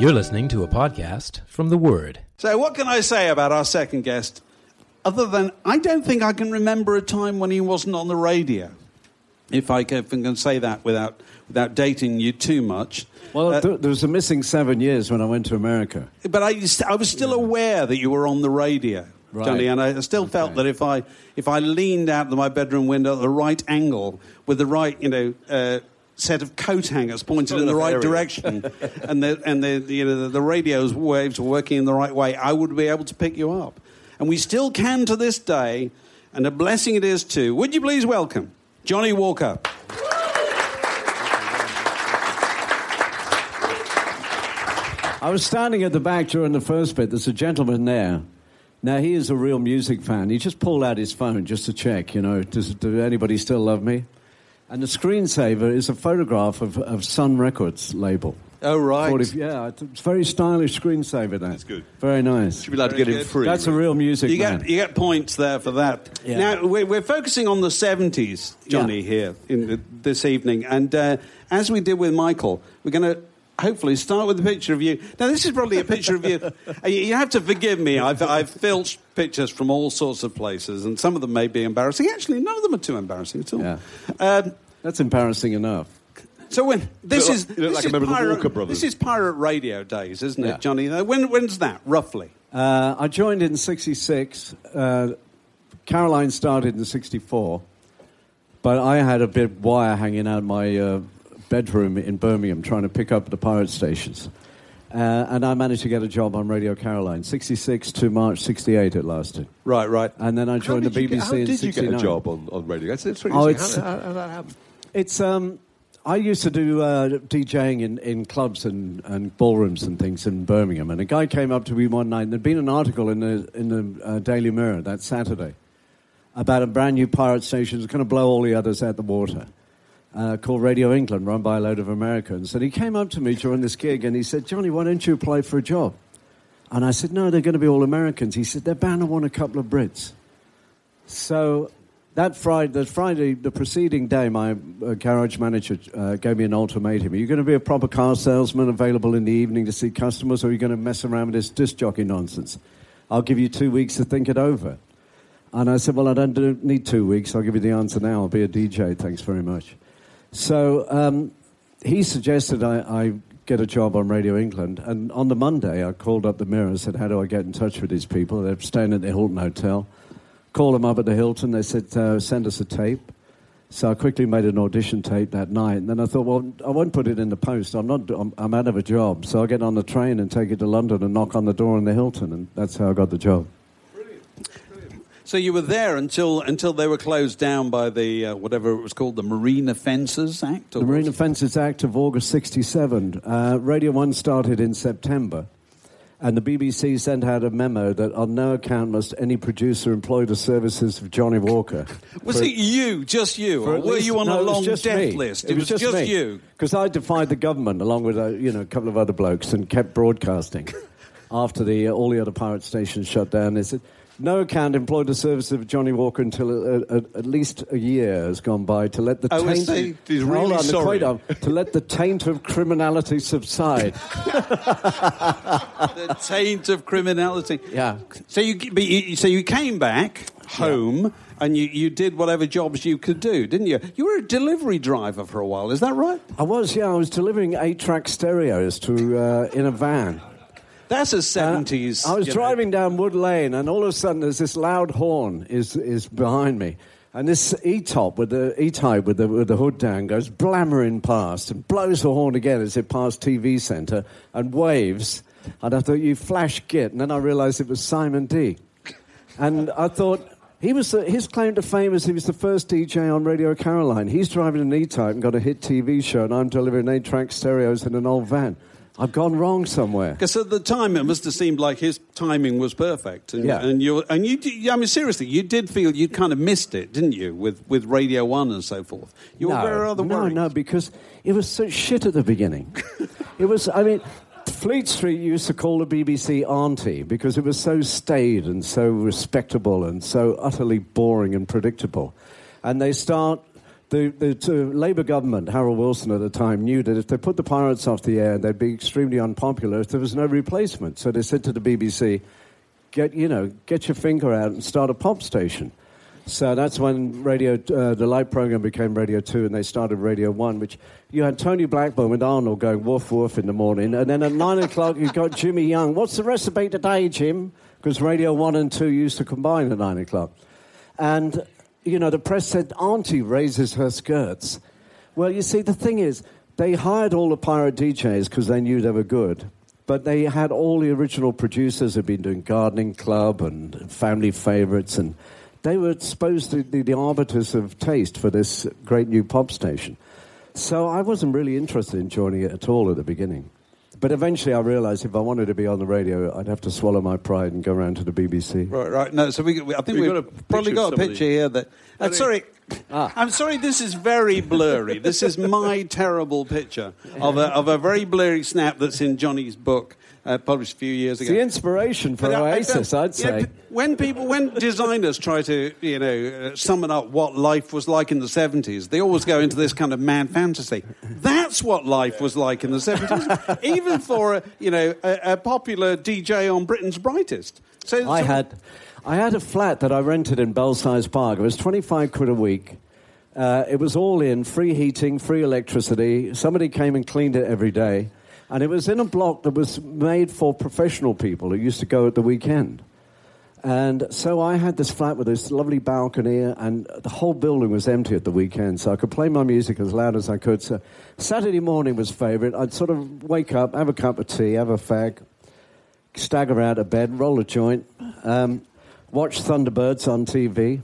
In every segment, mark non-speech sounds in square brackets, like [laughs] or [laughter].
You're listening to a podcast from The Word. So, what can I say about our second guest other than I don't think I can remember a time when he wasn't on the radio? If I can, can say that without, without dating you too much. Well, Uh, there was a missing seven years when I went to America. But I, I was still aware that you were on the radio, Right. Johnny, and I still felt that if I if I leaned out of my bedroom window at the right angle with the right, you know. Uh, Set of coat hangers pointed in the right direction, [laughs] and the and the you know the, the radio's waves were working in the right way. I would be able to pick you up, and we still can to this day, and a blessing it is too. Would you please welcome Johnny Walker? I was standing at the back during the first bit. There's a gentleman there. Now, he is a real music fan. He just pulled out his phone just to check, you know, does, does anybody still love me? And the screensaver is a photograph of, of Sun Records label. Oh right, 40 yeah, it's a very stylish screensaver, that. That's good. Very nice. Should be allowed to get Very in free. That's a real music You man. get, you get points there for that. Yeah. Now, we're, we're focusing on the 70s, Johnny, Yeah. here in the, this evening. And uh, as we did with Michael, we're going to hopefully start with a picture of you. Now, this is probably a picture of you. [laughs] Uh, you you have to forgive me. I've, I've filched pictures from all sorts of places, and some of them may be embarrassing. Actually, none of them are too embarrassing at all. Yeah. Um, That's embarrassing enough. so when this look is like- you this like a is member of the pirate, Walker This is pirate radio days, isn't Yeah. it, Johnny? Uh, When when's that roughly? Uh, I joined in '66. Uh, Caroline started in '64, but I had a bit wire hanging out my uh, bedroom in Birmingham trying to pick up the pirate stations, uh, and I managed to get a job on Radio Caroline. '66 to March '68 it lasted, Right, right. and then I joined the BBC get, how in did you get a job on, on radio? That's, that's really Oh, it's- how, how, how that happened? It's um, I used to do uh, DJing in, in clubs and, and ballrooms and things in Birmingham, and a guy came up to me one night, and there'd been an article in the in the uh, Daily Mirror that Saturday about a brand new pirate station that's going to blow all the others out the water. Uh, called Radio England, run by a load of Americans. And he came up to me during this gig and he said, Johnny, why don't you apply for a job? And I said, No, they're going to be all Americans. He said, They're bound to want a couple of Brits. So that Friday, the Friday, the preceding day, my uh, garage manager uh, gave me an ultimatum: Are you going to be a proper car salesman, available in the evening to see customers, or are you going to mess around with this disc jockey nonsense? I'll give you two weeks to think it over. And I said, Well, I don't do, need two weeks. I'll give you the answer now. I'll be a DJ. Thanks very much. So um, he suggested I, I get a job on Radio England. And on the Monday, I called up the Mirror and said, How do I get in touch with these people? They're staying at the Hilton Hotel. Called them up at the Hilton. They said, uh, Send us a tape. So I quickly made an audition tape that night. And then I thought, Well, I won't put it in the post. I'm, not, I'm, I'm out of a job. So I'll get on the train and take it to London and knock on the door in the Hilton. And that's how I got the job. So you were there until until they were closed down by the uh, whatever it was called, the Marine Offences Act. or The Marine was? Offences Act of August 67. Uh, Radio 1 started in September. And the BBC sent out a memo that on no account must any producer employ the services of Johnny Walker. [laughs] Was for- it you, just you, or were least- you on no, a long just death me. list? It, was just, me. you. Because I defied the government along with uh, you know a couple of other blokes and kept broadcasting. [laughs] After the uh, all the other pirate stations shut down, they said no account employed the services of Johnny Walker until uh, uh, at least a year has gone by to let the Oh, is taint. he? He's really on, sorry. wait on, to let the taint of criminality subside. the taint of criminality. Yeah. So you, but you, so you came back home and you, you did whatever jobs you could do, didn't you? You were a delivery driver for a while. Is that right? I was, yeah, I was delivering eight-track stereos to uh, in a van. That's a Uh, seventies. I was driving down Wood Lane, and all of a sudden, there's this loud horn is is behind me, and this E-top with the E-type with the with the hood down goes blammering past and blows the horn again as it passed TV Centre and waves. And I thought, you flash git, and then I realised it was Simon Dee And I thought. He was the, his claim to fame is he was the first DJ on Radio Caroline. He's driving an E-Type and got a hit TV show, and I'm delivering eight-track stereos in an old van. I've gone wrong somewhere. Because at the time it must have seemed like his timing was perfect, and, Yeah. and you and you. I mean, seriously, you did feel you kind of missed it, didn't you, with with Radio One and so forth? You were no, very rather no, no, because it was so shit at the beginning. [laughs] it was, I mean, Fleet Street used to call the BBC auntie because it was so staid and so respectable and so utterly boring and predictable. And they start. The, the Labour government, Harold Wilson at the time, knew that if they put the pirates off the air, they'd be extremely unpopular if there was no replacement. So they said to the BBC, get you know get your finger out and start a pop station. So that's when radio, uh, the light program became Radio Two, and they started Radio One, which you had Tony Blackburn with Arnold going woof woof in the morning, and then at nine [laughs] o'clock you got Jimmy Young. What's the recipe today, Jim? Because Radio One and Two used to combine at nine o'clock, and you know the press said Auntie raises her skirts. Well, you see, the thing is, they hired all the pirate DJs because they knew they were good. But they had all the original producers who'd been doing Gardening Club and Family Favorites, and they were supposed to be the arbiters of taste for this great new pop station. So I wasn't really interested in joining it at all at the beginning. But eventually I realized if I wanted to be on the radio, I'd have to swallow my pride and go around to the BBC. Right, right. No, so we, we I think We've we've, got a probably got a picture here that. Uh, sorry, Ah. I'm sorry. This is very blurry. this is my terrible picture of a of a very blurry snap that's in Johnny's book, uh, published a few years It's ago. the inspiration for But I- I Oasis, I'd say. p- when people, when designers try to, you know, uh, summon up what life was like in the seventies, they always go into this kind of mad fantasy. That's what life was like in the seventies, [laughs] even for a, you know a, a popular DJ on Britain's Brightest. So I so- had, I had a flat that I rented in Belsize Park. It was 25 quid a week. Uh, it was all in, free heating, free electricity. Somebody came and cleaned it every day. And it was in a block that was made for professional people who used to go at the weekend. And so I had this flat with this lovely balcony, and the whole building was empty at the weekend, so I could play my music as loud as I could. So Saturday morning was favourite. I'd sort of wake up, have a cup of tea, have a fag, stagger out of bed, roll a joint, um, watch Thunderbirds on TV,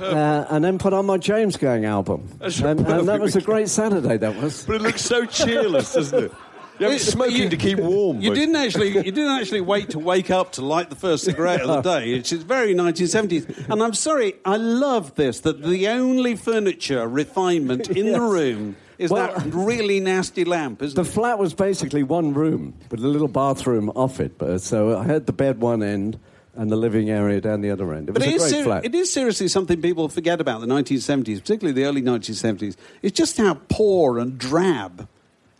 uh, and then put on my James Gang album. And, and that was a great Saturday, that was. But it looks so cheerless, doesn't it? You're smoking you- to keep warm. You didn't actually. You didn't actually wait to wake up to light the first cigarette of the oh. day. It's it's very 1970s. And I'm sorry, I love this that the only furniture refinement [laughs] in the room is Well- that really nasty lamp, isn't The it? flat was basically one room with a little bathroom off it. But, so I had the bed one end and the living area down the other end. It was But a it is, great ser- flat. it is seriously something people forget about the 1970s, particularly the early 1970s. It's just how poor and drab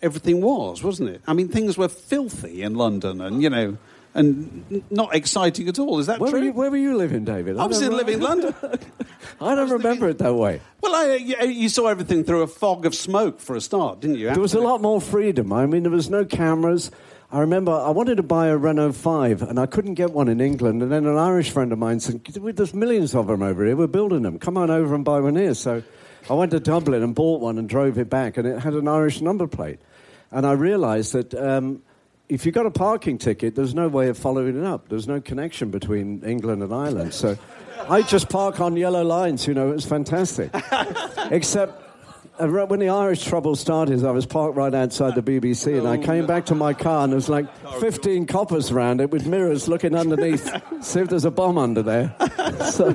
everything was, wasn't it? I mean, things were filthy in London, and you know, and not exciting at all. Is that where, true? were you, where were you living, David? I was don't in living London. [laughs] I don't remember it that way. Well, I, uh, you, you saw everything through a fog of smoke for a start, didn't you? There was a lot more freedom. I mean, there was no cameras. I remember I wanted to buy a Renault 5 and I couldn't get one in England. And then an Irish friend of mine said, There's millions of them over here. We're building them. Come on over and buy one here. So I went to Dublin and bought one and drove it back. And it had an Irish number plate. And I realized that um, if you got a parking ticket, there's no way of following it up. There's no connection between England and Ireland. So I just park on yellow lines, you know, it was fantastic. [laughs] Except when the Irish trouble started, I was parked right outside the BBC, and I came back to my car, and there was like 15 coppers around it with mirrors looking underneath, [laughs] see if there's a bomb under there. So,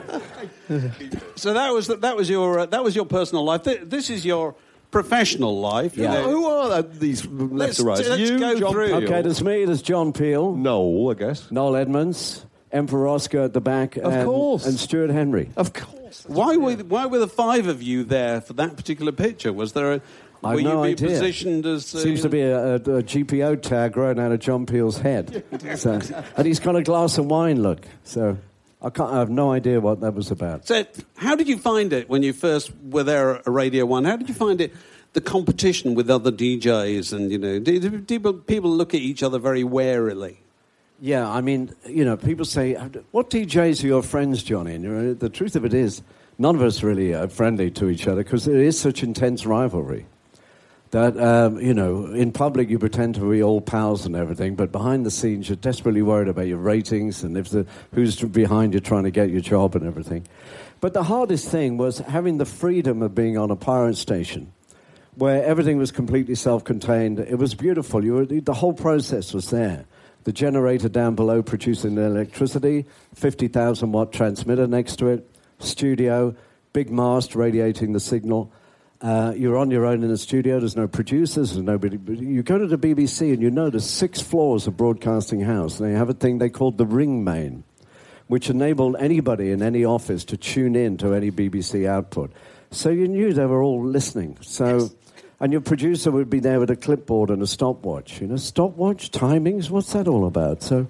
So that was that was your uh, that was your personal life. Th- This is your professional life. Yeah. know. Who are these left Let's- to right? let's you, go John through. Peel. okay, there's me, there's John Peel, Noel, I guess. Noel Edmonds, Emperor Rosko at the back, Of and, course. and Stuart Henry. Of course. Why were why were the five of you there for that particular picture? Was there a I've were no you idea. positioned as uh, Seems to be a, a, a GPO tag growing out of John Peel's head. [laughs] so, and he's got a glass of wine look. So I, can't, I have no idea what that was about. So, how did you find it when you first were there at Radio One? How did you find it? The competition with other DJs, and you know, do, do people, people look at each other very warily. Yeah, I mean, you know, people say, what DJs are your friends, Johnny? And the truth of it is, none of us really are friendly to each other because there is such intense rivalry. That, um, you know, in public you pretend to be all pals and everything, but behind the scenes you're desperately worried about your ratings and if the, who's behind you trying to get your job and everything. But the hardest thing was having the freedom of being on a pirate station where everything was completely self-contained. It was beautiful. You were, the whole process was there. The generator down below producing the electricity, 50,000 watt transmitter next to it, studio, big mast radiating the signal. Uh, you're on your own in the studio. There's no producers. There's nobody. You go to the BBC and you know there's six floors of broadcasting house. They have a thing they called the ring main, which enabled anybody in any office to tune in to any BBC output. So you knew they were all listening. So, and your producer would be there with a clipboard and a stopwatch. You know, stopwatch timings. What's that all about? So,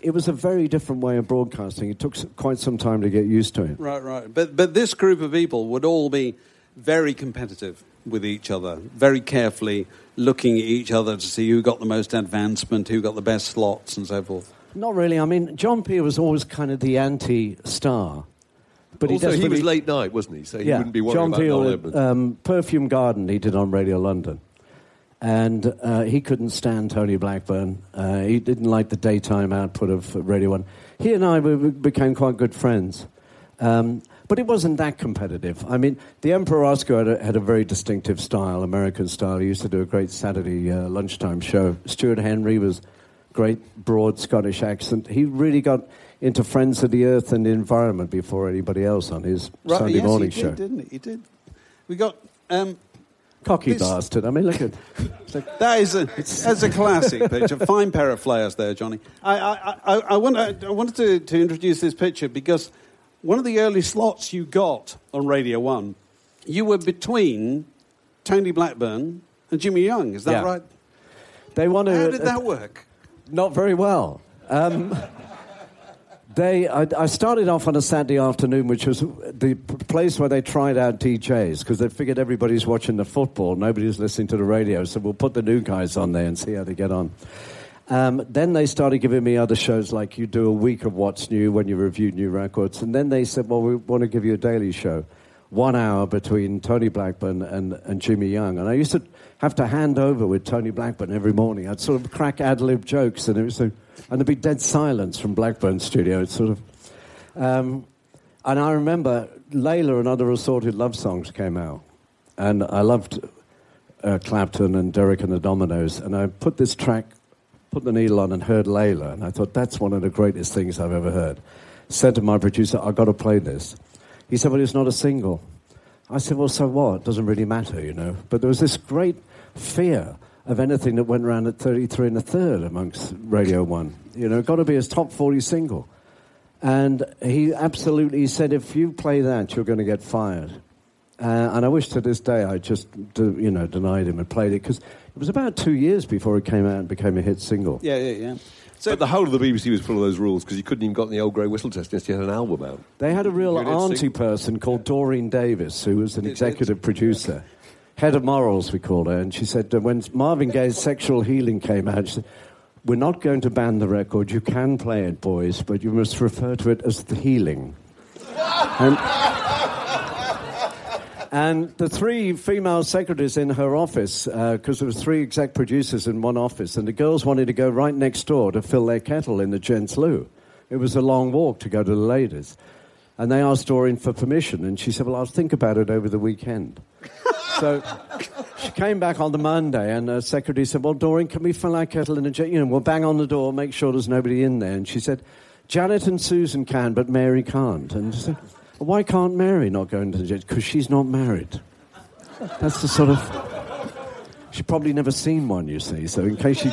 it was a very different way of broadcasting. It took quite some time to get used to it. Right, right. But but this group of people would all be very competitive with each other, very carefully looking at each other to see who got the most advancement, who got the best slots, and so forth. Not really. I mean, John Peel was always kind of the anti-star, but also, he, desperately- was late night, wasn't he? So he yeah, wouldn't be worried John about Peel, Noel um, Perfume Garden, he did on Radio London, and uh, he couldn't stand Tony Blackburn. Uh, he didn't like the daytime output of Radio One. He and I we we became quite good friends. Um, but it wasn't that competitive. I mean, the Emperor Rosko had a, had a very distinctive style, American style. He used to do a great Saturday uh, lunchtime show. Stuart Henry was great, broad Scottish accent. He really got into Friends of the Earth and the environment before anybody else on his Sunday yes, morning he show. did, didn't he? He did. We got. Um, Cocky This- bastard. I mean, look at. [laughs] Like, That is a that's a classic picture. [laughs] Fine pair of flares there, Johnny. I I, I, I, want, I wanted to, to introduce this picture because one of the early slots you got on Radio One, you were between Tony Blackburn and Jimmy Young. Is that Yeah. right? they want to. How did that work? Not very well. Um, they, I, I started off on a Saturday afternoon, which was the place where they tried out DJs because they figured everybody's watching the football, nobody's listening to the radio, so we'll put the new guys on there and see how they get on. Um, then they started giving me other shows like you do a week of what's new when you review new records, and then they said, "Well, we want to give you a daily show, one hour between Tony Blackburn and, and Jimmy Young." And I used to have to hand over with Tony Blackburn every morning. I'd sort of crack ad lib jokes, and it was and there'd be dead silence from Blackburn's studio. It's sort of, um, and I remember Layla and other assorted love songs came out, and I loved uh, Clapton and Derek and the Dominos, and I put this track, put the needle on, and heard Layla, and I thought that's one of the greatest things I've ever heard. Said to my producer, "I've got to play this." He said, "Well, it's not a single." I said, "Well, so what? It doesn't really matter, you know." But there was this great fear of anything that went around at 33 and a third amongst Radio One. You know, got to be his top 40 single. And he absolutely said, if you play that, you're going to get fired. Uh, and I wish to this day I just, you know, denied him and played it because it was about two years before it came out and became a hit single. Yeah, yeah, yeah. So but the whole of the BBC was full of those rules because you couldn't even got the old grey whistle test unless you had an album out. They had a real auntie person called Doreen Davies, who was an executive producer, head of morals, we called her. And she said that when Marvin Gaye's Sexual Healing came out, she said, We're not going to ban the record. You can play it, boys, but you must refer to it as the healing. and, and the three female secretaries in her office, uh, because there was three exec producers in one office, and the girls wanted to go right next door to fill their kettle in the gents' loo. It was a long walk to go to the ladies. And they asked Doreen for permission, and she said, Well, I'll think about it over the weekend. so [laughs] she came back on the Monday, and the secretary said, "Well, Doreen, can we fill our kettle in the gents' You know, we'll bang on the door, make sure there's nobody in there." And she said, "Janet and Susan can, but Mary can't." And "Why can't Mary not go into the jet? Because she's not married." That's the sort of. She'd probably never seen one, you see. So in case she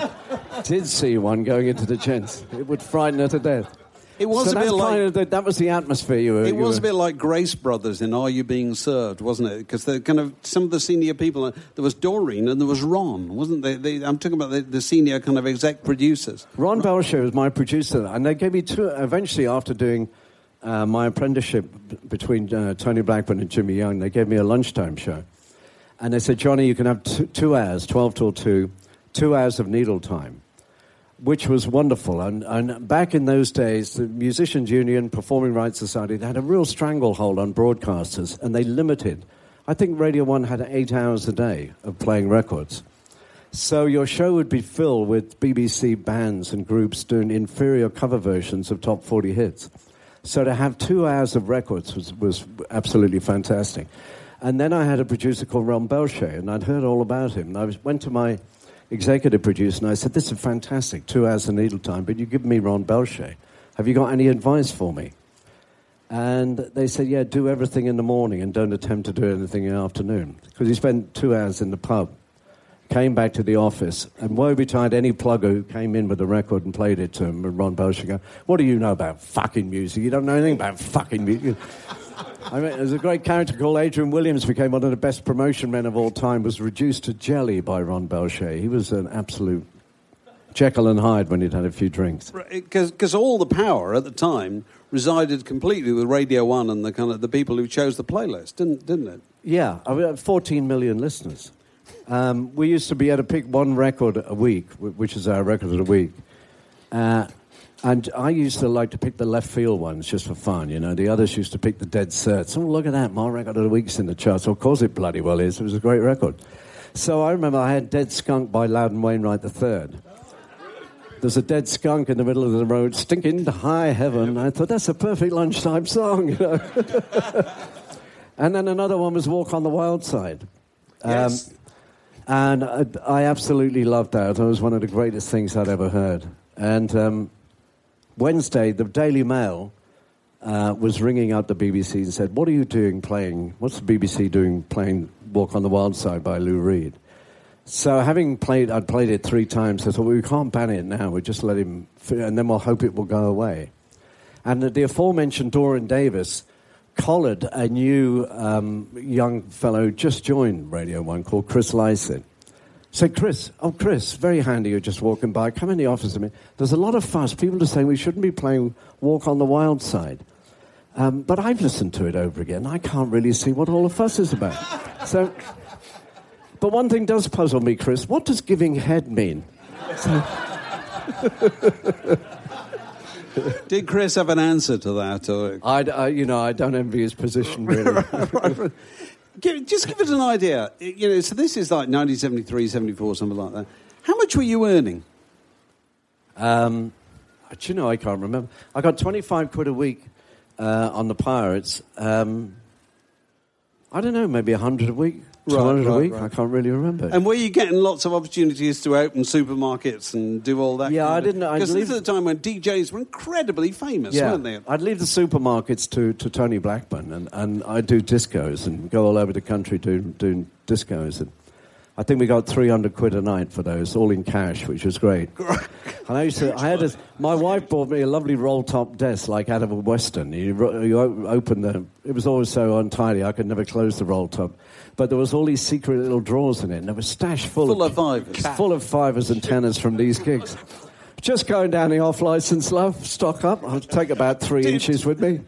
did see one going into the gents, it would frighten her to death. It was so a bit like the, that was the atmosphere you were. it you was were, a bit like Grace Brothers in Are You Being Served, wasn't it? Because the kind of some of the senior people. uh, There was Doreen and there was Ron, wasn't there? They, I'm talking about the, the senior kind of exec producers. Ron Belchier was my producer, and they gave me two. Eventually, after doing uh, my apprenticeship between uh, Tony Blackburn and Jimmy Young, they gave me a lunchtime show, and they said, "Johnny, you can have two, two hours, twelve till two, two hours of needle time." Which was wonderful. And, and back in those days, the Musicians Union, Performing Rights Society, they had a real stranglehold on broadcasters, and they limited. I think Radio 1 had eight hours a day of playing records. So your show would be filled with BBC bands and groups doing inferior cover versions of top 40 hits. So to have two hours of records was, was absolutely fantastic. And then I had a producer called Ron Belchier, and I'd heard all about him. And I was, went to my executive producer and I said, This is fantastic, two hours of needle time, but you give me Ron Belchier. Have you got any advice for me? And they said, Yeah, do everything in the morning and don't attempt to do anything in the afternoon. Because he spent two hours in the pub, came back to the office, and woe betide any plugger who came in with a record and played it to him. And Ron go, What do you know about fucking music? You don't know anything about fucking music. [laughs] I mean, there's a great character called Adrian Williams, who became one of the best promotion men of all time, was reduced to jelly by Ron Belchier. He was an absolute Jekyll and Hyde when he'd had a few drinks. Because eh, all the power at the time resided completely with Radio 1 and the kind of the people who chose the playlist, didn't, didn't it? Yeah, I mean, uh, 14 million listeners. Um, we used to be able to pick one record a week, which is our record of the week. Uh, and I used to like to pick the left field ones just for fun, you know. The others used to pick the dead certs. Oh, look at that, my record of the week's in the charts. Of course it bloody well is. It was a great record. So I remember I had Dead Skunk by Loudon Wainwright III. There's a dead skunk in the middle of the road, stinking to high heaven. I thought, that's a perfect lunchtime song, you know. [laughs] and then another one was Walk on the Wild Side. Yes. And I, I absolutely loved that. It was one of the greatest things I'd ever heard. And um, Wednesday, the Daily Mail uh, was ringing up the BBC and said, What are you doing playing? What's the BBC doing playing Walk on the Wild Side by Lou Reed? So, having played, I'd played it three times. I thought, well, we can't ban it now. We just let him, and then we'll hope it will go away. And the, the aforementioned Doreen Davies collared a new um, young fellow just joined Radio 1 called Chris Lyson. Said, Chris, oh, Chris, very handy. You're just walking by. Come in the office with me. There's a lot of fuss. People are saying we shouldn't be playing Walk on the Wild Side. Um, but I've listened to it over again. I can't really see what all the fuss is about. so, but one thing does puzzle me, Chris. What does giving head mean? So, [laughs] [laughs] Did Chris have an answer to that? Or I, I, you know, I don't envy his position really. [laughs] Give- just give us an idea. You know, so this is like 1973, 74, something like that. How much were you earning? Um, do you know, I can't remember. I got 25 quid a week uh, on the Pirates. Um, I don't know, maybe 100 a week, Right, 200 a right, week. right. I can't really remember. And were you getting lots of opportunities to open supermarkets and do all that? Yeah, kind I of- didn't- I'd Because this leave- is the time when DJs were incredibly famous, yeah, weren't they? I'd leave the supermarkets to, to Tony Blackburn, and, and I'd do discos and go all over the country doing, doing discos. And I think we got 300 quid a night for those, all in cash, which was [laughs] great. and I used to, I had a, my wife bought me a lovely roll top desk like out of a Western. You, you open the, it was always so untidy, I could never close the roll top. But there was all these secret little drawers in it, and there was stash full, Full of fivers. full of fivers and tenors from these gigs. Just going down the off license, love, stock up. I'll take about three inches with me.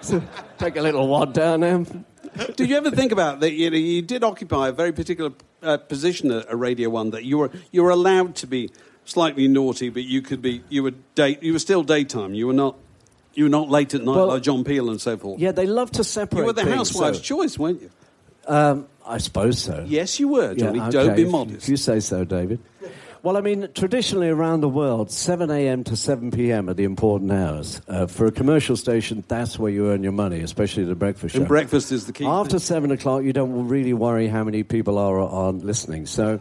So, take a little wad down there. Did you ever think about that? You know, you did occupy a very particular uh, position at, at Radio One. That you were you were allowed to be slightly naughty, but you could be you were day, you were still daytime. You were not you were not late at night Well, like John Peel and so forth. Yeah, they love to separate. you were the things, housewife's so- choice, weren't you? Um, I suppose so. Yes, you were, Johnny. Yeah, Don't be modest. If you say so, David. Well, I mean, traditionally around the world, 7 a.m. to 7 p.m. are the important hours. Uh, for a commercial station, that's where you earn your money, especially the breakfast show. And breakfast is the key. After thing. 7 o'clock, you don't really worry how many people are on listening. So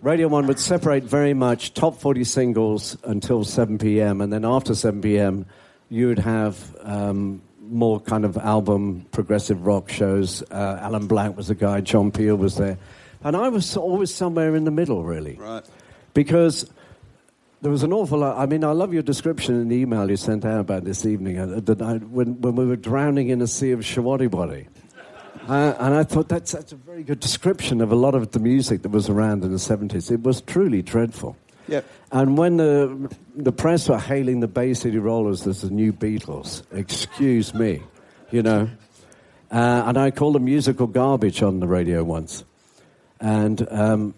Radio 1 would separate very much top 40 singles until 7 p.m., and then after 7 p.m., you would have um, more kind of album progressive rock shows. Uh, Alan Black was the guy, John Peel was there. And I was always somewhere in the middle, really. Right. Because there was an awful lot. I mean, I love your description in the email you sent out about this evening uh, that I, when, when we were drowning in a sea of Showaddywaddy. Uh, and I thought that's, that's a very good description of a lot of the music that was around in the 70s. It was truly dreadful. Yep. And when the, the press were hailing the Bay City Rollers as the new Beatles, excuse me, you know. Uh, and I called them musical garbage on the radio once. And um,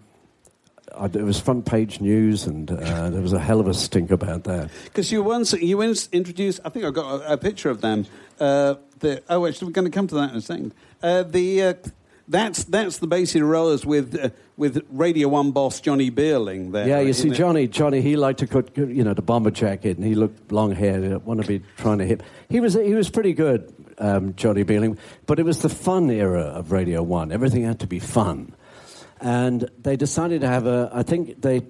I, it was front page news, and uh, there was a hell of a stink about that. Because you once you once introduced, I think I got a, a picture of them. Uh, the, oh, actually, we're going to come to that in a second. Uh, the uh, that's that's the City Rollers with uh, with Radio One boss Johnny Beerling there. Yeah, you see, it? Johnny, Johnny, he liked to cut, you know, the bomber jacket, and he looked long haired. Want to be trying to hit. He was he was pretty good, um, Johnny Beerling, but it was the fun era of Radio One. Everything had to be fun. And they decided to have a, I think they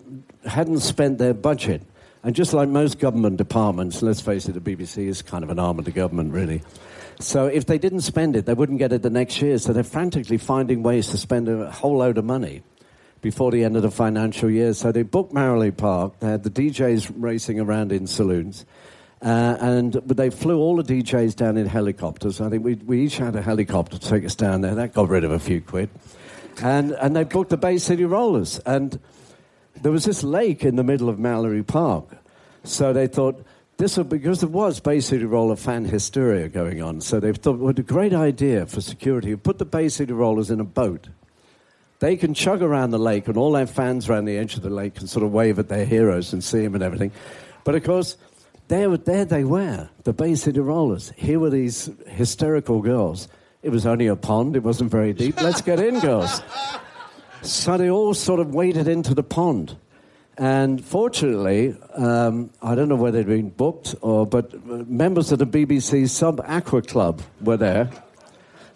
hadn't spent their budget. And just like most government departments, let's face it, the BBC is kind of an arm of the government, really. So if they didn't spend it, they wouldn't get it the next year. So they're frantically finding ways to spend a whole load of money before the end of the financial year. So they booked Mallory Park. They had the DJs racing around in saloons. Uh, and they flew all the DJs down in helicopters. I think we, we each had a helicopter to take us down there. That got rid of a few quid and, and they booked the Bay City Rollers. And there was this lake in the middle of Mallory Park. So they thought, this would, because there was Bay City Roller fan hysteria going on. So they thought, what a great idea for security. Put the Bay City Rollers in a boat. They can chug around the lake, and all their fans around the edge of the lake can sort of wave at their heroes and see them and everything. But of course, there, there they were, the Bay City Rollers. Here were these hysterical girls it was only a pond, it wasn't very deep. Let's get in, girls. So they all sort of waded into the pond. And fortunately, um, I don't know whether they'd been booked or, but members of the BBC Sub Aqua Club were there.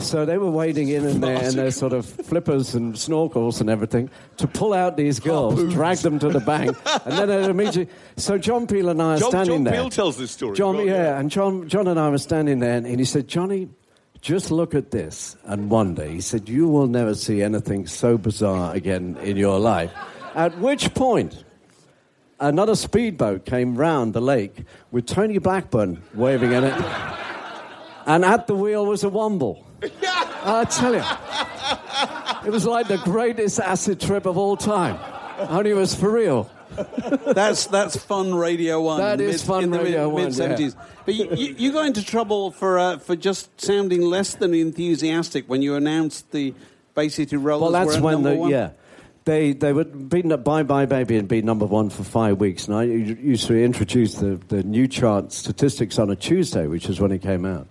So they were wading in in their, in their sort of flippers and snorkels and everything to pull out these girls, drag them to the bank, and then they'd immediately. So John Peel and I are John, standing John there. Peel tells this story. John, on, yeah, and John, John and I were standing there, and he said, Johnny, just look at this and wonder. He said, You will never see anything so bizarre again in your life. At which point, another speedboat came round the lake with Tony Blackburn waving in it. And at the wheel was a womble. [laughs] I tell you, it was like the greatest acid trip of all time. Only it was for real. [laughs] that's that's fun Radio One. That is mid, fun in the Radio mid, One, Mid seventies, yeah. but you, you, you got into trouble for uh, for just sounding less than enthusiastic when you announced the Bay City Rollers. Well, that's when the one. yeah. They they were beaten up Bye Bye Baby and been number one for five weeks. And I used to introduce the, the new chart statistics on a Tuesday, which is when it came out.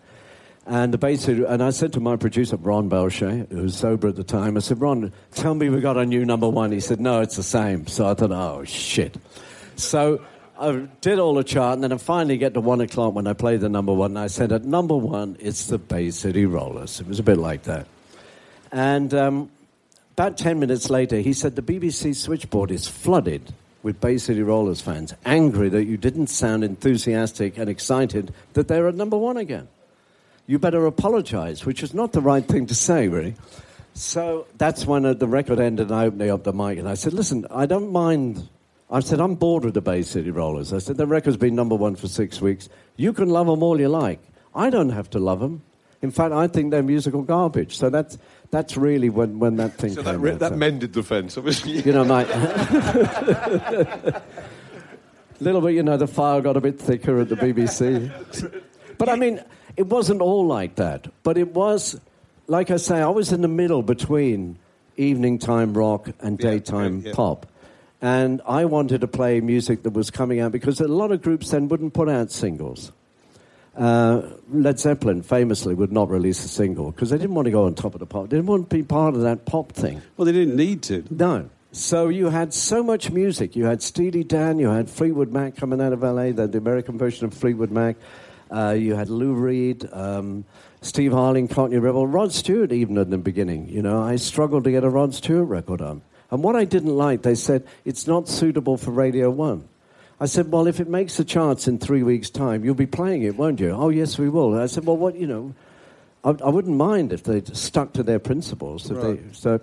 And the basic, and I said to my producer Ron Belchier, who was sober at the time, I said, Ron, tell me we got a new number one. He said, No, it's the same. So I thought, oh shit. So I did all the chart, and then I finally get to one o'clock when I played the number one. And I said, at number one, it's the Bay City Rollers. It was a bit like that. And um, about 10 minutes later, he said, the BBC switchboard is flooded with Bay City Rollers fans, angry that you didn't sound enthusiastic and excited that they're at number one again. You better apologize, which is not the right thing to say, really. So that's when uh, the record ended, and I opened up the mic, and I said, listen, I don't mind I said, I'm bored with the Bay City Rollers. I said, the record's been number one for six weeks. You can love them all you like. I don't have to love them. In fact, I think they're musical garbage. So that's, that's really when, when that thing So came that, re- out. that So, mended the fence, obviously. you know, my... [laughs] [laughs] little bit, you know, the file got a bit thicker at the BBC. But I mean, it wasn't all like that. But it was, like I say, I was in the middle between evening time rock and Yeah, daytime yeah, yeah. pop. And I wanted to play music that was coming out because a lot of groups then wouldn't put out singles. Uh, Led Zeppelin famously would not release a single because they didn't want to go on top of the pop. They didn't want to be part of that pop thing. Well, they didn't need to. No. So you had so much music. You had Steely Dan, you had Fleetwood Mac coming out of LA, the, the American version of Fleetwood Mac. Uh, you had Lou Reed, um, Steve Harley, Cockney Rebel, Rod Stewart, even in the beginning. You know, I struggled to get a Rod Stewart record on. And what I didn't like, they said, it's not suitable for Radio 1. I said, well, if it makes the charts in three weeks' time, you'll be playing it, won't you? Oh, yes, we will. And I said, well, what, you know, I, I wouldn't mind if they stuck to their principles. Right. they, so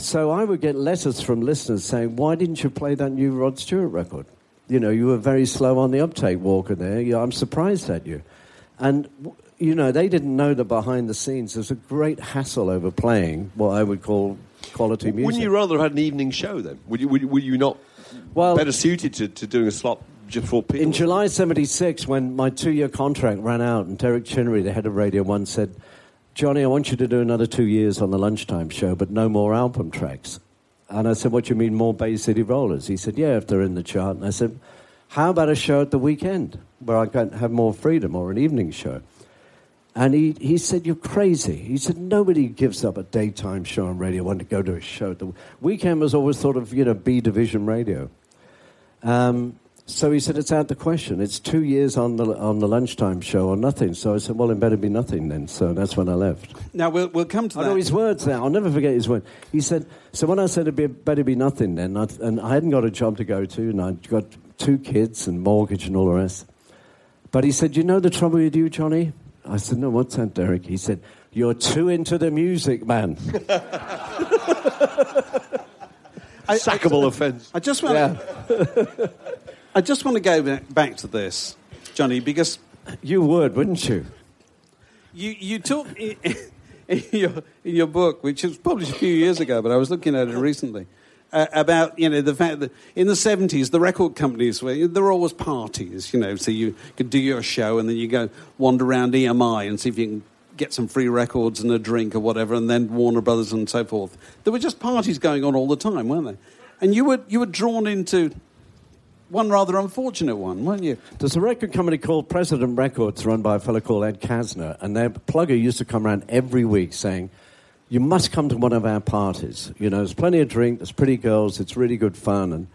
so I would get letters from listeners saying, "Why didn't you play that new Rod Stewart record? You know, you were very slow on the uptake, Walker. There, you I'm surprised at you." And you know, they didn't know that behind the scenes there's a great hassle over playing what I would call quality music. Wouldn't you rather have had an evening show then? Would you? Would, would you not? Well, better suited to, to doing a slot. In July '76, when my two-year contract ran out, and Derek Chinnery, the head of Radio One, said Johnny, I want you to do another two years on the lunchtime show, but no more album tracks. And I said, What do you mean, more Bay City Rollers? He said, Yeah, if they're in the chart. And I said, How about a show at the weekend where I can have more freedom or an evening show? And he, he said, You're crazy. He said, Nobody gives up a daytime show on radio Want to go to a show. The weekend was always sort of, you know, B division radio. Um, so he said, It's out the question. It's two years on the, on the lunchtime show or nothing. So I said, Well, it better be nothing then. So that's when I left. Now, we'll, we'll come to I that. know his words now. I'll never forget his words. He said, So when I said it be, better be nothing then, I, and I hadn't got a job to go to, and I'd got two kids and mortgage and all the rest. But he said, You know the trouble with you, Johnny? I said, No, what's that, Derek? He said, You're too into the music, man. [laughs] Sackable offence. I just want. Yeah. [laughs] I just want to go back to this, Johnny, because you would, wouldn't you? You you talk in, [laughs] in your in your book, which was published a few years ago, but I was looking at it recently. Uh, about you know the fact that in the 70s the record companies were there were always parties you know so you could do your show and then you go wander around EMI and see if you can get some free records and a drink or whatever and then Warner Brothers and so forth there were just parties going on all the time weren't they and you were you were drawn into one rather unfortunate one, weren't you? There's a record company called President Records run by a fellow called Ed Kassner, and their plugger used to come around every week saying, You must come to one of our parties. You know, there's plenty of drink, there's pretty girls, it's really good fun. And,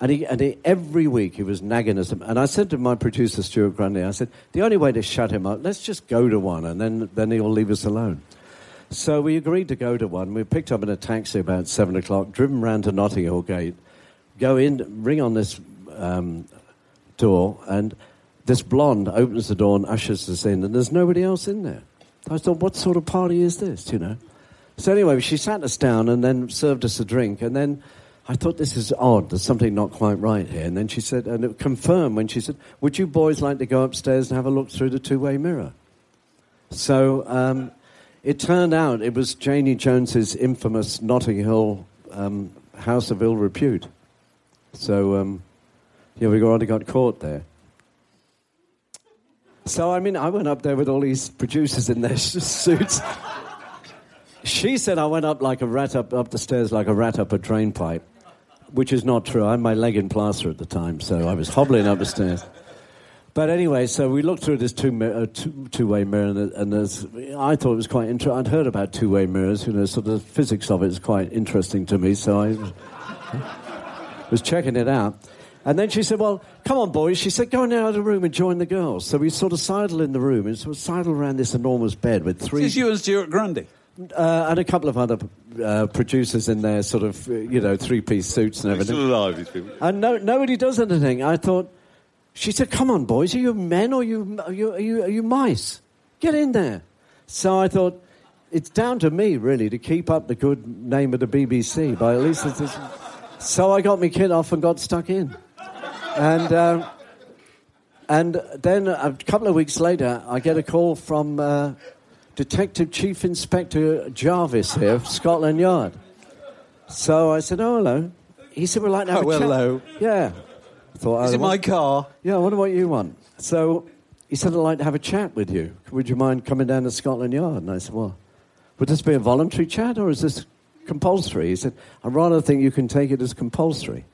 and, he, and he, every week he was nagging us. And I said to my producer, Stuart Grundy, I said, The only way to shut him up, let's just go to one, and then, then he'll leave us alone. So we agreed to go to one. We picked up in a taxi about 7 o'clock, driven round to Notting Hill Gate, go in, ring on this um, door, and this blonde opens the door and ushers us in, and there's nobody else in there. I thought, what sort of party is this, you know? So anyway, she sat us down and then served us a drink, and then I thought this is odd. There's something not quite right here. And then she said, and it confirmed when she said, "Would you boys like to go upstairs and have a look through the two-way mirror?" So um, it turned out it was Janie Jones's infamous Notting Hill um, House of Ill Repute. So um, yeah, we already got caught there. So, I mean, I went up there with all these producers in their [laughs] suits. she said I went up like a rat up, up the stairs like a rat up a drain pipe, which is not true. I had my leg in plaster at the time, so I was hobbling up the stairs. But anyway, so we looked through this two, uh, two, two-way mirror, and, and I thought it was quite interesting. I'd heard about two-way mirrors, you know, so the physics of it is quite interesting to me, so I [laughs] was checking it out. And then she said, Well, come on, boys. She said, Go out of the room and join the girls. So we sort of sidled in the room and sort of sidled around this enormous bed with three. This is you and Stuart Grundy? Uh, and a couple of other uh, producers in their sort of, uh, you know, three piece suits and everything. Still alive, these people. And no, nobody does anything. I thought, she said, Come on, boys. Are you men or are you, are you, are you, are you mice? Get in there. So I thought, it's down to me, really, to keep up the good name of the BBC. By at least, so I got my kit off and got stuck in. And, uh, and then a couple of weeks later, I get a call from uh, Detective Chief Inspector Jarvis here, of Scotland Yard. So I said, "Oh, hello." He said, "We'd like to have oh, a [laughs] chat." hello. Yeah. I thought, Is I it my car? Yeah. I wonder what you want. So he said, "I'd like to have a chat with you. Would you mind coming down to Scotland Yard?" And I said, "Well, would this be a voluntary chat or is this compulsory?" He said, "I'd rather think you can take it as compulsory."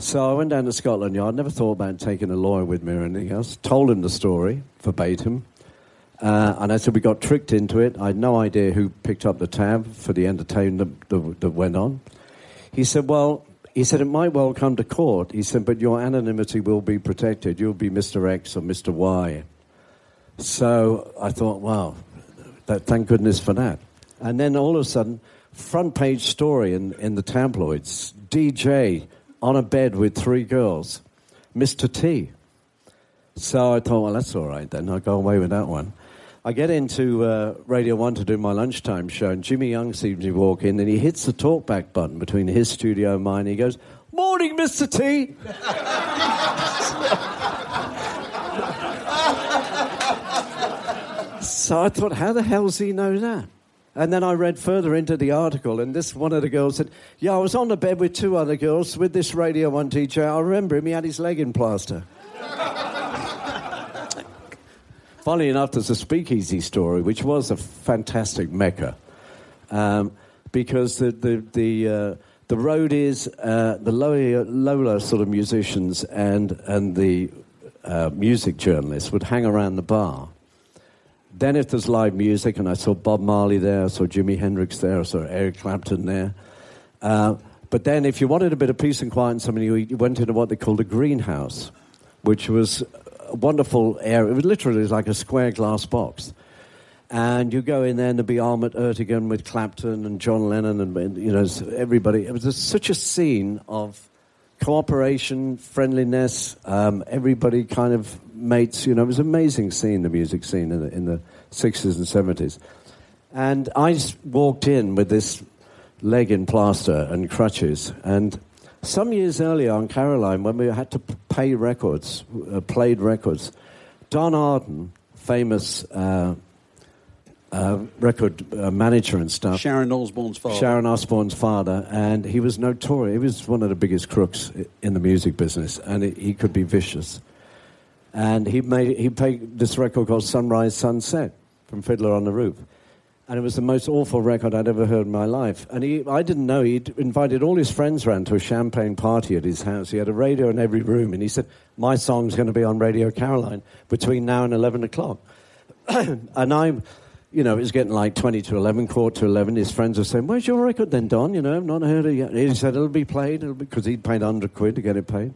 So I went down to Scotland Yard, never thought about taking a lawyer with me or anything else. Told him the story verbatim. Uh, and I said we got tricked into it. I had no idea who picked up the tab for the entertainment that, that, went on. He said, Well, he said, it might well come to court. He said, but your anonymity will be protected. You'll be Mr. X or Mr. Y. So I thought, wow, that, thank goodness for that. And then all of a sudden, front page story in, in the tabloids DJ on a bed with three girls, Mr. T. So I thought, well, that's all right then. I'll go away with that one. I get into uh, Radio 1 to do my lunchtime show, and Jimmy Young seems to walk in, and he hits the talkback button between his studio and mine. He goes, Morning, Mr. T. [laughs] so I thought, how the hell does he know that? And then I read further into the article, and this one of the girls said, Yeah, I was on the bed with two other girls with this Radio 1 teacher. I remember him, he had his leg in plaster. [laughs] Funny enough, there's a speakeasy story, which was a fantastic mecca, um, because the the the, uh, the roadies, uh, the lower, lower sort of musicians, and and the uh, music journalists would hang around the bar. Then, if there's live music, and I saw Bob Marley there, I saw Jimi Hendrix there, I saw Eric Clapton there. Uh, but then, if you wanted a bit of peace and quiet and something, you went into what they called a greenhouse, which was a wonderful area. It was literally like a square glass box. And you go in there and there'd be Ahmet Ertegun with Clapton and John Lennon and, you know, everybody. It was such a scene of cooperation, friendliness, um, everybody kind of mates. You know, it was an amazing scene, the music scene in the, in the 60s and 70s. And I walked in with this leg in plaster and crutches. And some years earlier on Caroline, when we had to pay records, uh, played records, Don Arden, famous uh, uh, record uh, manager and stuff. Sharon Osbourne's father. Sharon Osbourne's father, and he was notorious. He was one of the biggest crooks in the music business, and it, he could be vicious. And he made he played this record called Sunrise Sunset from Fiddler on the Roof and it was the most awful record I'd ever heard in my life. And he, I didn't know he'd invited all his friends round to a champagne party at his house. He had a radio in every room, and he said, "My song's going to be on Radio Caroline between now and eleven o'clock." [coughs] and I'm, you know, it was getting like twenty to eleven, quarter to eleven. His friends were saying, "Where's your record then, Don? You know, I've not heard it yet." He said, "It'll be played," because he'd paid hundred quid to get it paid.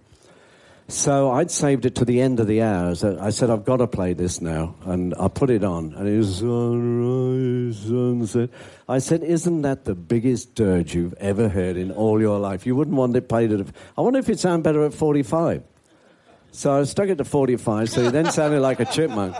So I'd saved it to the end of the hours. I said, I've got to play this now. And I put it on. And it was sunrise, sunset. I said, Isn't that the biggest dirge you've ever heard in all your life? You wouldn't want it played at. I wonder if it sound better at 45. So I stuck it to 45, so it then sounded like a chipmunk.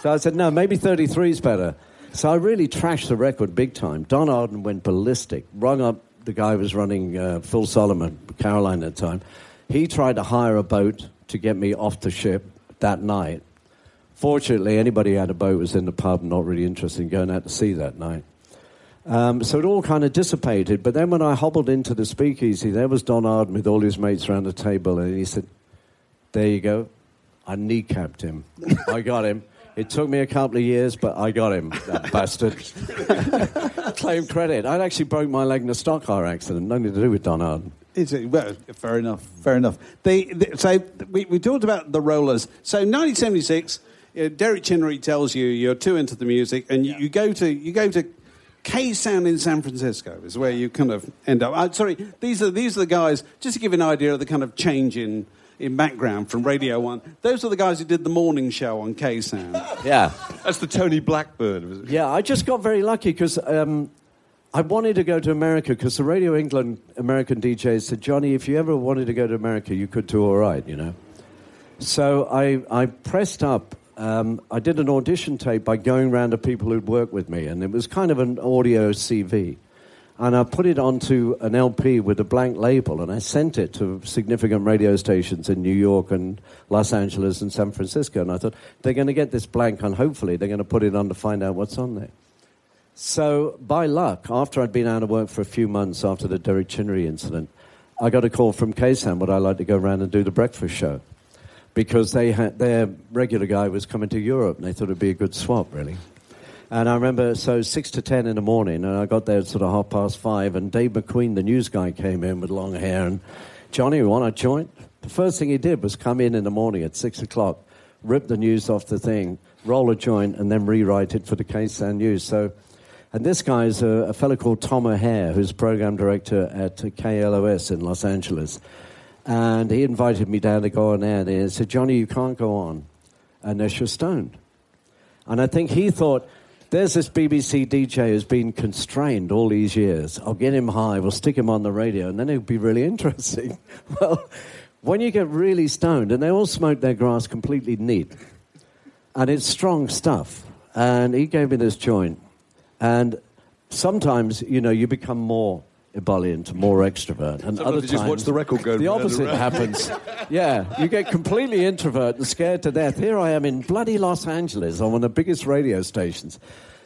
So I said, No, maybe 33 is better. So I really trashed the record big time. Don Arden went ballistic, rung up the guy who was running uh, Phil Solomon, Caroline at the time he tried to hire a boat to get me off the ship that night. Fortunately, anybody who had a boat was in the pub, not really interested in going out to sea that night. Um, so it all kind of dissipated. But then when I hobbled into the speakeasy, there was Don Arden with all his mates around the table, and he said, There you go. I kneecapped him. [laughs] I got him. It took me a couple of years, but I got him, that [laughs] bastard. [laughs] Claim credit. I actually broke my leg in a stock car accident, nothing to do with Don Arden. It's a, well, fair enough. Fair enough. They, they, so we, we talked about the Rollers. So 1976, uh, Derek Chinnery tells you you're too into the music, and you, yeah. you go to you go to KSAN in San Francisco is where you kind of end up. Uh, sorry, these are these are the guys. Just to give you an idea of the kind of change in in background from Radio One. Those are the guys who did the morning show on KSAN. Yeah, that's the Tony Blackburn. Yeah, I just got very lucky because um, I wanted to go to America because the Radio England American DJs said, Johnny, if you ever wanted to go to America, you could do all right, you know. So I, I pressed up. Um, I did an audition tape by going around to people who'd worked with me, and it was kind of an audio CV. And I put it onto an LP with a blank label, and I sent it to significant radio stations in New York and Los Angeles and San Francisco. And I thought, they're going to get this blank, and hopefully they're going to put it on to find out what's on there. So, by luck, after I'd been out of work for a few months after the Derek Chinnery incident, I got a call from KSAN would I like to go around and do the breakfast show because they had, their regular guy was coming to Europe and they thought it'd be a good swap, really. And I remember, so six to ten in the morning, and I got there at sort of half past five, and Dave McQueen, the news guy, came in with long hair, and Johnny, want a joint? The first thing he did was come in in the morning at six o'clock, rip the news off the thing, roll a joint, and then rewrite it for the KSAN news. So And this guy is a, a fellow called Tom O'Hare, who's program director at KLOS in Los Angeles. And he invited me down to go on air. And he said, Johnny, you can't go on unless you're stoned. And I think he thought, there's this BBC DJ who's been constrained all these years. I'll get him high, we'll stick him on the radio, and then it'll be really [laughs] interesting. well, when you get really stoned, and they all smoke their grass completely neat, and it's strong stuff. And he gave me this joint, and sometimes, you know, you become more ebullient, more extrovert, and Sometimes other you just watch the record go The opposite happens. [laughs] yeah, you get completely introvert and scared to death. Here I am in bloody Los Angeles on one of the biggest radio stations.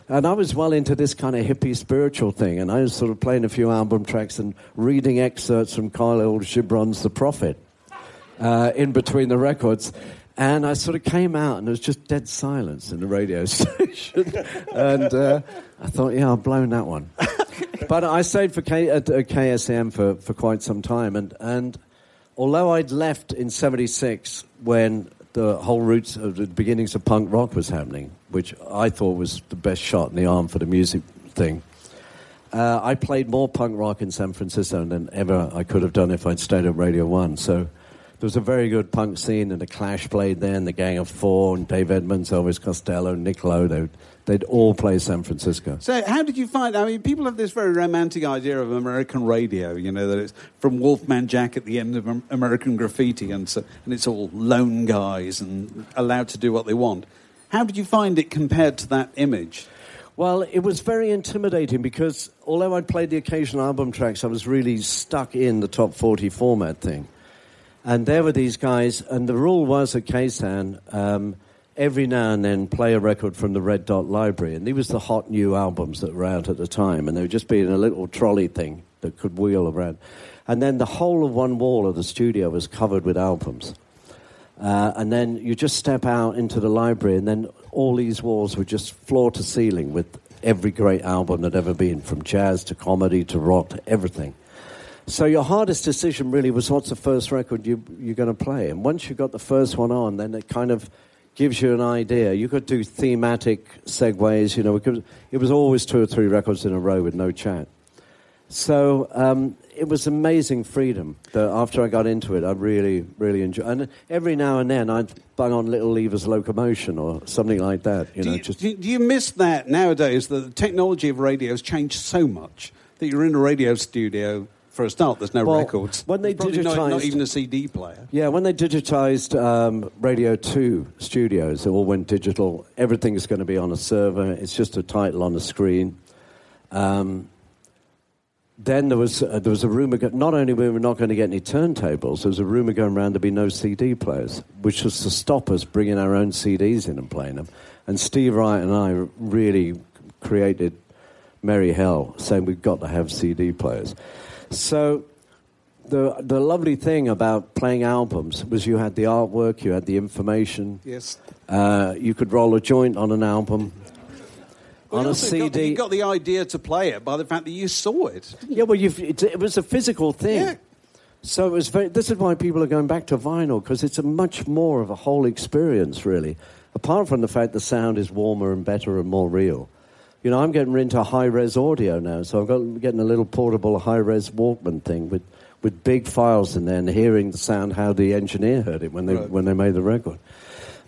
And I was well into this kind of hippie spiritual thing, and I was sort of playing a few album tracks and reading excerpts from Kahlil Gibran's The Prophet uh, in between the records. And I sort of came out, and there was just dead silence in the radio [laughs] station. and uh, I thought, yeah, I've blown that one. [laughs] but I stayed for K- at uh, KSAN for, for quite some time. And, and although I'd left in 76 when the whole roots of the beginnings of punk rock was happening, which I thought was the best shot in the arm for the music thing, uh, I played more punk rock in San Francisco than ever I could have done if I'd stayed at Radio 1. So there was a very good punk scene, and the Clash played there, and the Gang of Four, and Dave Edmunds, Elvis Costello, Nick Lowe. They'd, they'd all play San Francisco. So, how did you find? I mean, people have this very romantic idea of American radio. You know that it's from Wolfman Jack at the end of American Graffiti, and so, and it's all lone guys and allowed to do what they want. How did you find it compared to that image? Well, it was very intimidating because although I'd played the occasional album tracks, I was really stuck in the top 40 format thing. And there were these guys, and the rule was at KSAN, um, every now and then play a record from the Red Dot Library. And these was the hot new albums that were out at the time, and they would just be in a little trolley thing that could wheel around. And then the whole of one wall of the studio was covered with albums. Uh, and then you just step out into the library, and then all these walls were just floor to ceiling with every great album that ever been, from jazz to comedy to rock to everything. So your hardest decision really was what's the first record you, you're going to play. And once you got the first one on, then it kind of gives you an idea. You could do thematic segues. You know, it, could, it was always two or three records in a row with no chat. So um, it was amazing freedom that after I got into it, I really, really enjoyed. And every now and then, I'd bang on Little Eva's Locomotion or something like that. You do, know, you, just do you miss that nowadays? That the technology of radio has changed so much that you're in a radio studio. For a start, there's no Well, records. when they Probably not, not even a CD player. Yeah, when they digitized um, Radio 2 studios, it all went digital. Everything is going to be on a server. It's just a title on a screen. Um, then there was, uh, there was a rumor, not only were we not going to get any turntables, there was a rumor going around to be no CD players, which was to stop us bringing our own CDs in and playing them. And Steve Wright and I really created merry hell, saying we've got to have CD players. So the the lovely thing about playing albums was you had the artwork, you had the information. Yes. Uh, you could roll a joint on an album. Well, on a also got the- CD. you got the idea to play it by the fact that you saw it. yeah, well, it, it was a physical thing. Yeah. So it was very, this is why people are going back to vinyl because it's a much more of a whole experience, really. Apart from the fact the sound is warmer and better and more real. You know, I'm getting into high res audio now, so I've got getting a little portable high res Walkman thing with, with big files in there and hearing the sound how the engineer heard it when they Right. when they made the record.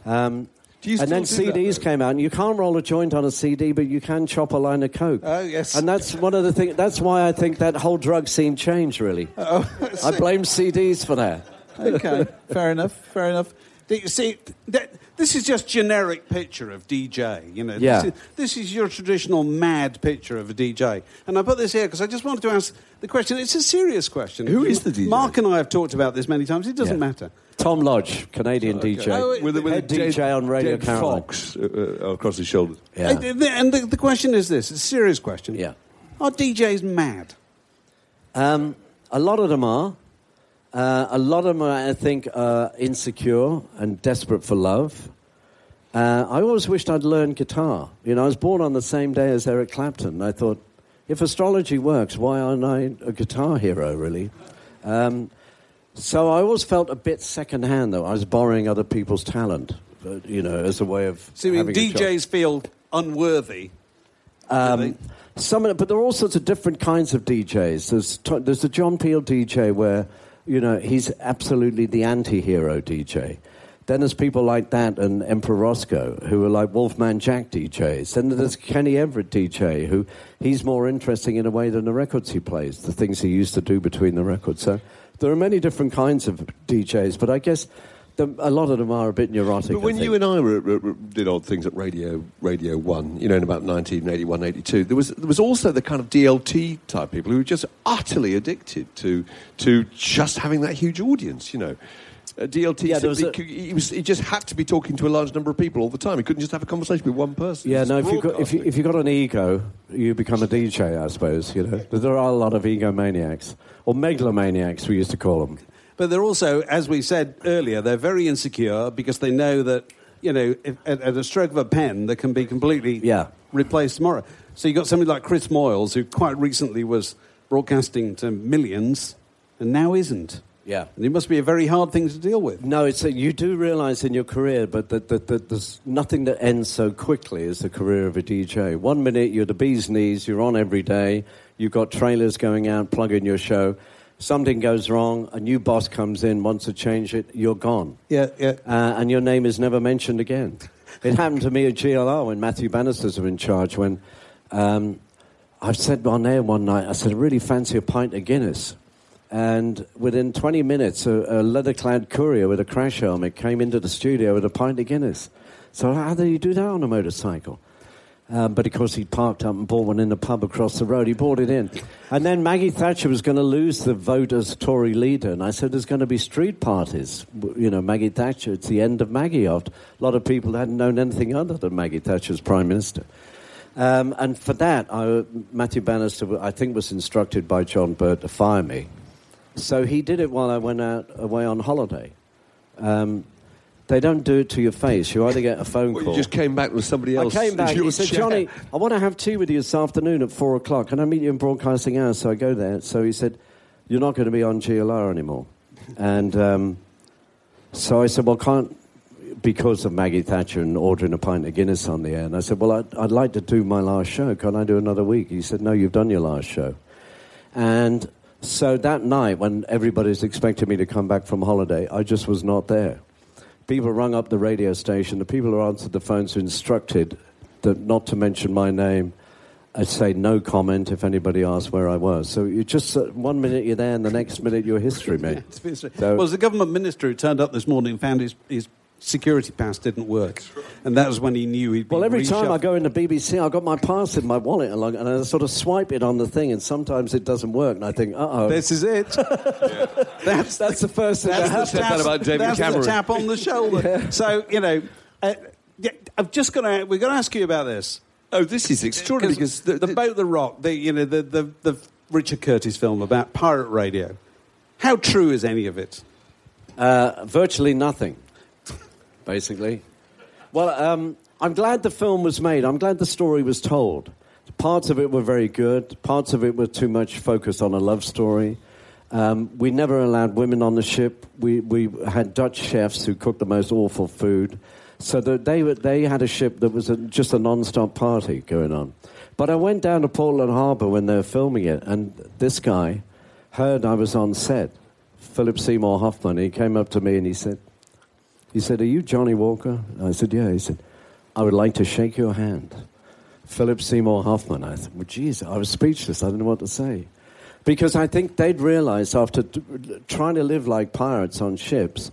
Um, and then do that, CDs came out, and you can't roll a joint on a CD, but you can chop a line of coke. Oh, yes. And that's one of the things. That's why I think that whole drug scene changed. Really, Oh, [laughs] I blame CDs for that. okay, fair enough, fair enough. Do you see, that, this is just generic picture of DJ. You know, Yeah. this, is, this is your traditional mad picture of a DJ. And I put this here because I just wanted to ask the question. It's a serious question. Who is the DJ? Mark and I have talked about this many times. It doesn't Yeah. matter. Tom Lodge, Canadian DJ, Oh, with, a- with a head dead- DJ on Radio Caroline. Fox uh, uh, across his shoulders. Yeah. And, the- and the, the question is this: it's a serious question. Yeah. Are DJs mad? Um, a lot of them are. Uh, a lot of them, I think, are insecure and desperate for love. Uh, I always wished I'd learned guitar. You know, I was born on the same day as Eric Clapton. I thought, if astrology works, why aren't I a guitar hero, really? Um, so I always felt a bit secondhand, though. I was borrowing other people's talent, you know, as a way of So you mean having a job. DJs feel unworthy? Um, some, but there are all sorts of different kinds of DJs. There's there's the John Peel DJ where you know he's absolutely the anti-hero DJ. Then there's people like that and Emperor Rosko, who are like Wolfman Jack DJs. Then there's Kenny Everett DJ, who he's more interesting in a way than the records he plays, the things he used to do between the records. So there are many different kinds of DJs, but I guess a lot of them are a bit neurotic. But when you and I were, were, did odd things at Radio Radio One, you know, in about 1981, 82, there was there was also the kind of DLT type people who were just utterly addicted to to just having that huge audience, you know. Uh, DLT, yeah, was a, he, was, he just had to be talking to a large number of people all the time. He couldn't just have a conversation with one person. Yeah, no. If you got if you, if you got an ego, you become a DJ, I suppose. You know, there are a lot of egomaniacs or megalomaniacs, we used to call them. But they're also, as we said earlier, they're very insecure because they know that, you know, if, at, at, a stroke of a pen, they can be completely yeah. replaced tomorrow. So you've got somebody like Chris Moyles, who quite recently was broadcasting to millions and now isn't. Yeah. And it must be a very hard thing to deal with. No, it's a, you do realise in your career, but that, that, that there's nothing that ends so quickly as the career of a DJ. One minute you're the bee's knees, you're on every day, you've got trailers going out, plugging your show something goes wrong, a new boss comes in, wants to change it, you're gone. Yeah, yeah. Uh, and your name is never mentioned again. it happened to me at GLR when Matthew Bannisters were in charge. When um, I said on air one night, I said, I really fancy a pint of Guinness. And within 20 minutes, a, a leather clad courier with a crash helmet came into the studio with a pint of Guinness. So, how do you do that on a motorcycle? Um, but of course, he parked up and bought one in the pub across the road. He bought it in. And then Maggie Thatcher was going to lose the vote as Tory leader. And I said, there's going to be street parties. You know, Maggie Thatcher, it's the end of Maggie. After a lot of people hadn't known anything other than Maggie Thatcher as Prime Minister. Um, and for that, I, Matthew Bannister, I think, was instructed by John Birt to fire me. So he did it while I went out away on holiday. Um, they don't do it to your face. You either get a phone well, call. You just came back with somebody else. I came back. He said, Johnny, I want to have tea with you this afternoon at four o'clock. Can I meet you in Broadcasting House? So I go there. So he said, You're not going to be on GLR anymore. And um, so I said, Well, can't, because of Maggie Thatcher and ordering a pint of Guinness on the air. And I said, Well, I'd, I'd like to do my last show. Can I do another week? He said, No, you've done your last show. And so that night, when everybody's expecting me to come back from holiday, I just was not there people rung up the radio station. The people who answered the phones were instructed that not to mention my name. I'd say no comment if anybody asked where I was. So you just uh, one minute you're there, and the next minute you're history, mate. [laughs] so, well, as a government minister who turned up this morning and found his, his security pass didn't work, and that was when he knew he'd. Well, every reshuffled. time I go into BBC, I've got my pass in my wallet, along, and I sort of swipe it on the thing, and sometimes it doesn't work, and I think, uh oh, this is it. yeah. [laughs] That's that's the first thing that's that the tap, about David that's Cameron. the tap on the shoulder. [laughs] yeah. So you know, uh, I'm just going to we're going to ask you about this. Oh, this is extraordinary because the, the, the boat, the rock, the you know the, the the Richard Curtis film about pirate radio. How true is any of it? Uh, virtually nothing basically. Well, um, I'm glad the film was made. I'm glad the story was told. Parts of it were very good. Parts of it were too much focused on a love story. Um, we never allowed women on the ship. We, we had Dutch chefs who cooked the most awful food. So that they, were, they had a ship that was a, just a non-stop party going on. But I went down to Portland Harbor when they were filming it, and this guy heard I was on set, Philip Seymour Hoffman. He came up to me and he said, he said, Are you Johnny Walker? I said, Yeah. He said, I would like to shake your hand. Philip Seymour Hoffman. I said, Well, geez, I was speechless. I didn't know what to say. Because I think they'd realized after t- trying to live like pirates on ships,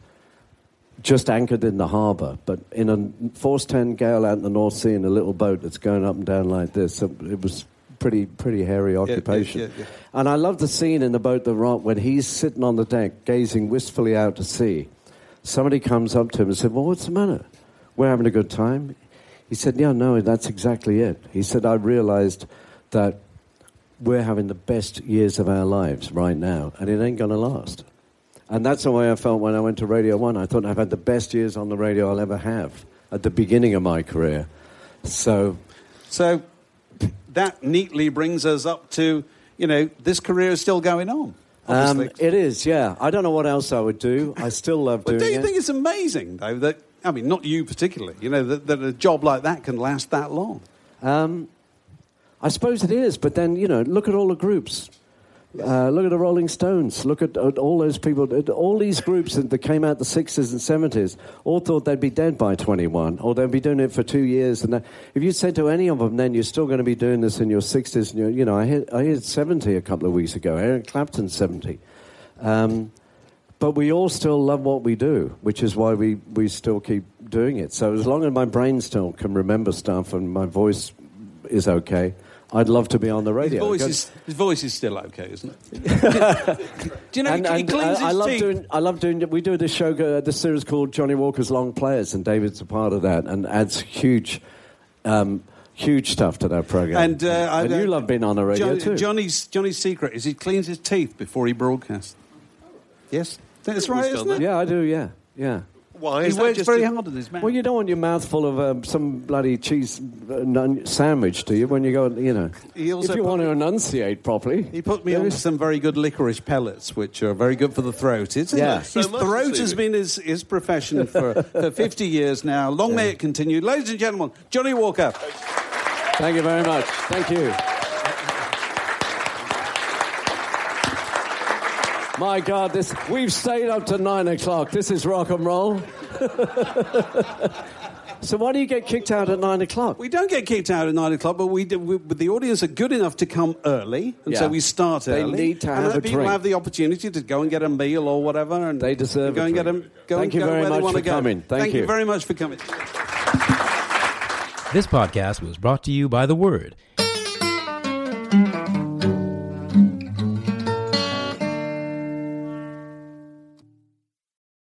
just anchored in the harbor, but in a force 10 gale out in the North Sea in a little boat that's going up and down like this, it was pretty pretty hairy occupation. Yeah, yeah, yeah, and I love the scene in The Boat That Rocked when he's sitting on the deck, gazing wistfully out to sea somebody comes up to him and said, Well, what's the matter? We're having a good time. He said, Yeah, no, that's exactly it. He said, I realized that we're having the best years of our lives right now, and it ain't going to last. And that's the way I felt when I went to Radio 1. I thought I've had the best years on the radio I'll ever have at the beginning of my career. So. So that neatly brings us up to, you know, this career is still going on. Um, it is, yeah. I don't know what else I would do. I still love doing it. do you it. think it's amazing, though, that, I mean, not you particularly, you know, that, that a job like that can last that long? Um, I suppose it is, but then, you know, look at all the groups. Uh, look at the Rolling Stones. Look at, at all those people. At all these groups that, that came out the 60s and 70s all thought they'd be dead by 21, or they'd be doing it for two years. And that, if you said to any of them, then you're still going to be doing this in your 60s. And you're, you know, I hit, I hit 70 a couple of weeks ago. Eric Clapton 70. Um, but we all still love what we do, which is why we, we still keep doing it. So as long as my brain still can remember stuff and my voice is okay, I'd love to be on the radio. His voice, is, his voice is still okay, isn't it? [laughs] do you know, and, he, he cleans uh, his I love teeth. doing. I love doing. We do this show, uh, this series called Johnny Walker's Long Players, and David's a part of that, and adds huge, um, huge stuff to that program. And, uh, I- and you love being on the radio Johnny- too. Johnny's, Johnny's secret is he cleans his teeth before he broadcasts. Yes? That's right, isn't it? yeah, I do. Yeah, yeah. Why? He Is that works just very a- hard on his mouth. Well, you don't want your mouth full of um, some bloody cheese uh, sandwich, do you? When you go, you know, He also if you put- want to enunciate properly. He put me on is- some very good licorice pellets, which are very good for the throat. It's, Yeah. his So much throat has been his, his profession for, for [laughs] 50 years now. Long may it continue. Ladies and gentlemen, Johnny Walker. Thank you very much. Thank you. My God, this we've stayed up to nine o'clock. This is rock and roll. [laughs] so why do you get kicked out at nine o'clock? We don't get kicked out at nine o'clock, but we, do, we but the audience are good enough to come early, and so we start They early. need to and have then a people drink. have the opportunity to go and get a meal or whatever, and They deserve and go a and get them. Go Thank and you go very where they much want for to go. coming. Thank you you. very much for coming. This podcast was brought to you by The Word.